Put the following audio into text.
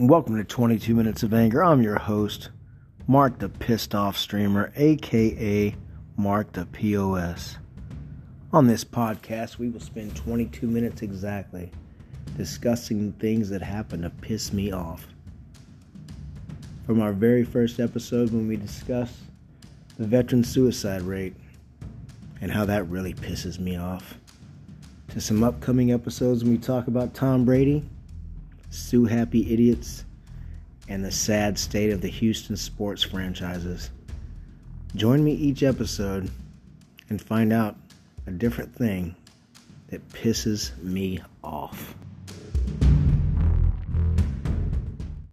Welcome to 22 Minutes of Anger. I'm your host, Mark the Pissed Off Streamer, aka Mark the POS. On this podcast, we will spend 22 minutes exactly discussing things that happen to piss me off. From our very first episode, when we discussed the veteran suicide rate and how that really pisses me off, to some upcoming episodes when we talk about Tom Brady Sue Happy Idiots, and the sad state of the Houston sports franchises. Join me each episode and find out a different thing that pisses me off.